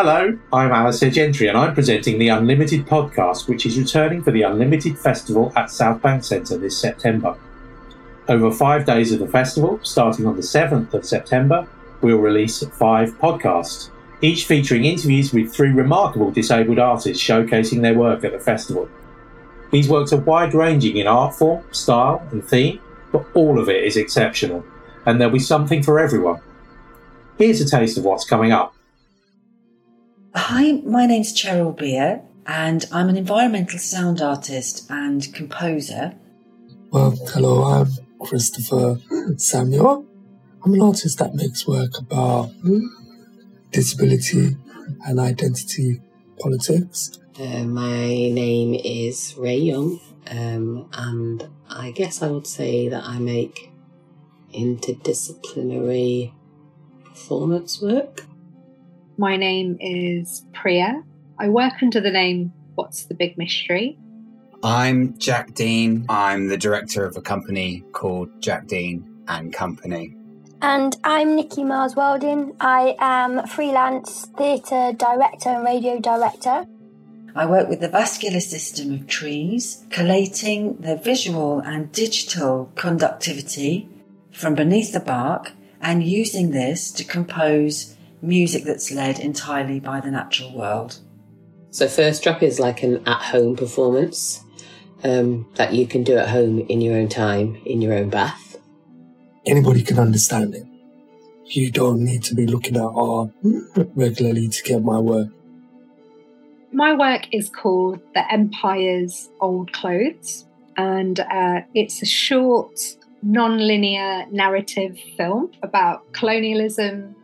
Hello, I'm Alistair Gentry and I'm presenting the Unlimited podcast, which is returning for the Unlimited Festival at Southbank Centre this September. Over five days of the festival, starting on the 7th of September, we'll release five podcasts, each featuring interviews with three remarkable disabled artists showcasing their work at the festival. These works are wide ranging in art form, style, and theme, but all of it is exceptional, and there'll be something for everyone. Here's a taste of what's coming up. Hi, my name's Cheryl Beer, and I'm an environmental sound artist and composer. Well, hello, I'm Christopher Samuel. I'm an artist that makes work about disability and identity politics. Uh, my name is Ray Young, um, and I guess I would say that I make interdisciplinary performance work. My name is Priya. I work under the name What's the Big Mystery? I'm Jack Dean. I'm the director of a company called Jack Dean and Company. And I'm Nickie Miles-Wildin. I am freelance theatre director and radio director. I work with the vascular system of trees, collating their visual and digital conductivity from beneath the bark and using this to compose music that's led entirely by the natural world. So, First Drop is like an at home performance um, that you can do at home in your own time, in your own bath. Anybody can understand it. You don't need to be looking at art regularly to get my work. My work is called The Empire's Old Clothes, and uh, it's a short, non linear narrative film about colonialism.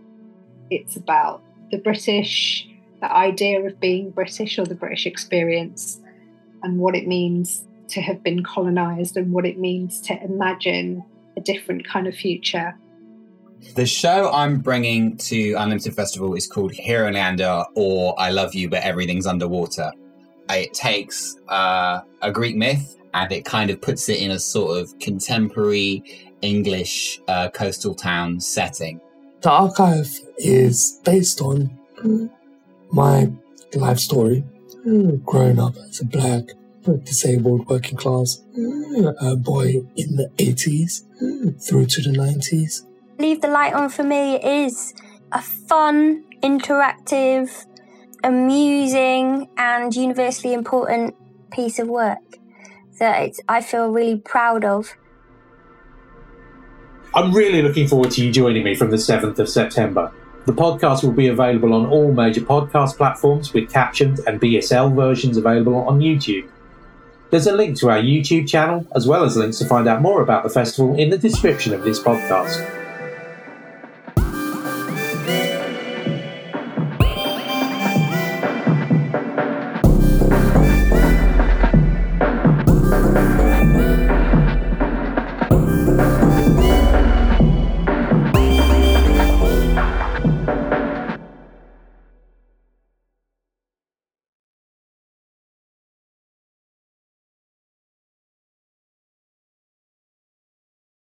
It's about the British, the idea of being British or the British experience, and what it means to have been colonized and what it means to imagine a different kind of future. The show I'm bringing to Unlimited Festival is called Hero Leander or I Love You But Everything's Underwater. It takes uh, a Greek myth and it kind of puts it in a sort of contemporary English uh, coastal town setting. The archive is based on my life story hmm. growing up as a black, disabled, working class hmm. uh, boy in the 80s hmm. through to the 90s. Leave the Light On for me is a fun, interactive, amusing, and universally important piece of work that I feel really proud of. I'm really looking forward to you joining me from the 7th of September. The podcast will be available on all major podcast platforms with captioned and BSL versions available on YouTube. There's a link to our YouTube channel, as well as links to find out more about the festival in the description of this podcast.